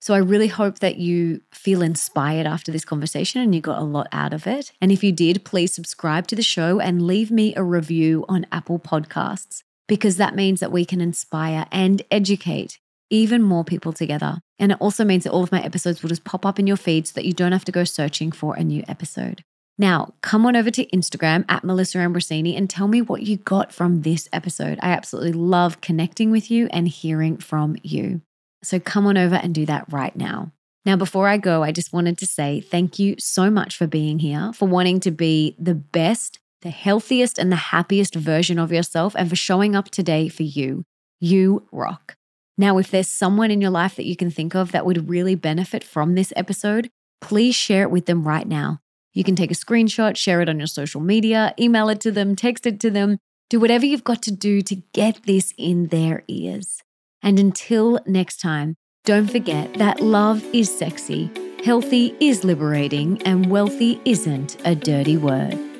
So I really hope that you feel inspired after this conversation and you got a lot out of it. And if you did, please subscribe to the show and leave me a review on Apple Podcasts because that means that we can inspire and educate even more people together. And it also means that all of my episodes will just pop up in your feed so that you don't have to go searching for a new episode. Now, come on over to Instagram at Melissa Ambrosini and tell me what you got from this episode. I absolutely love connecting with you and hearing from you. So come on over and do that right now. Now, before I go, I just wanted to say thank you so much for being here, for wanting to be the best the healthiest and the happiest version of yourself and for showing up today for you. You rock. Now, if there's someone in your life that you can think of that would really benefit from this episode, please share it with them right now. You can take a screenshot, share it on your social media, email it to them, text it to them, do whatever you've got to do to get this in their ears. And until next time, don't forget that love is sexy, healthy is liberating, and wealthy isn't a dirty word.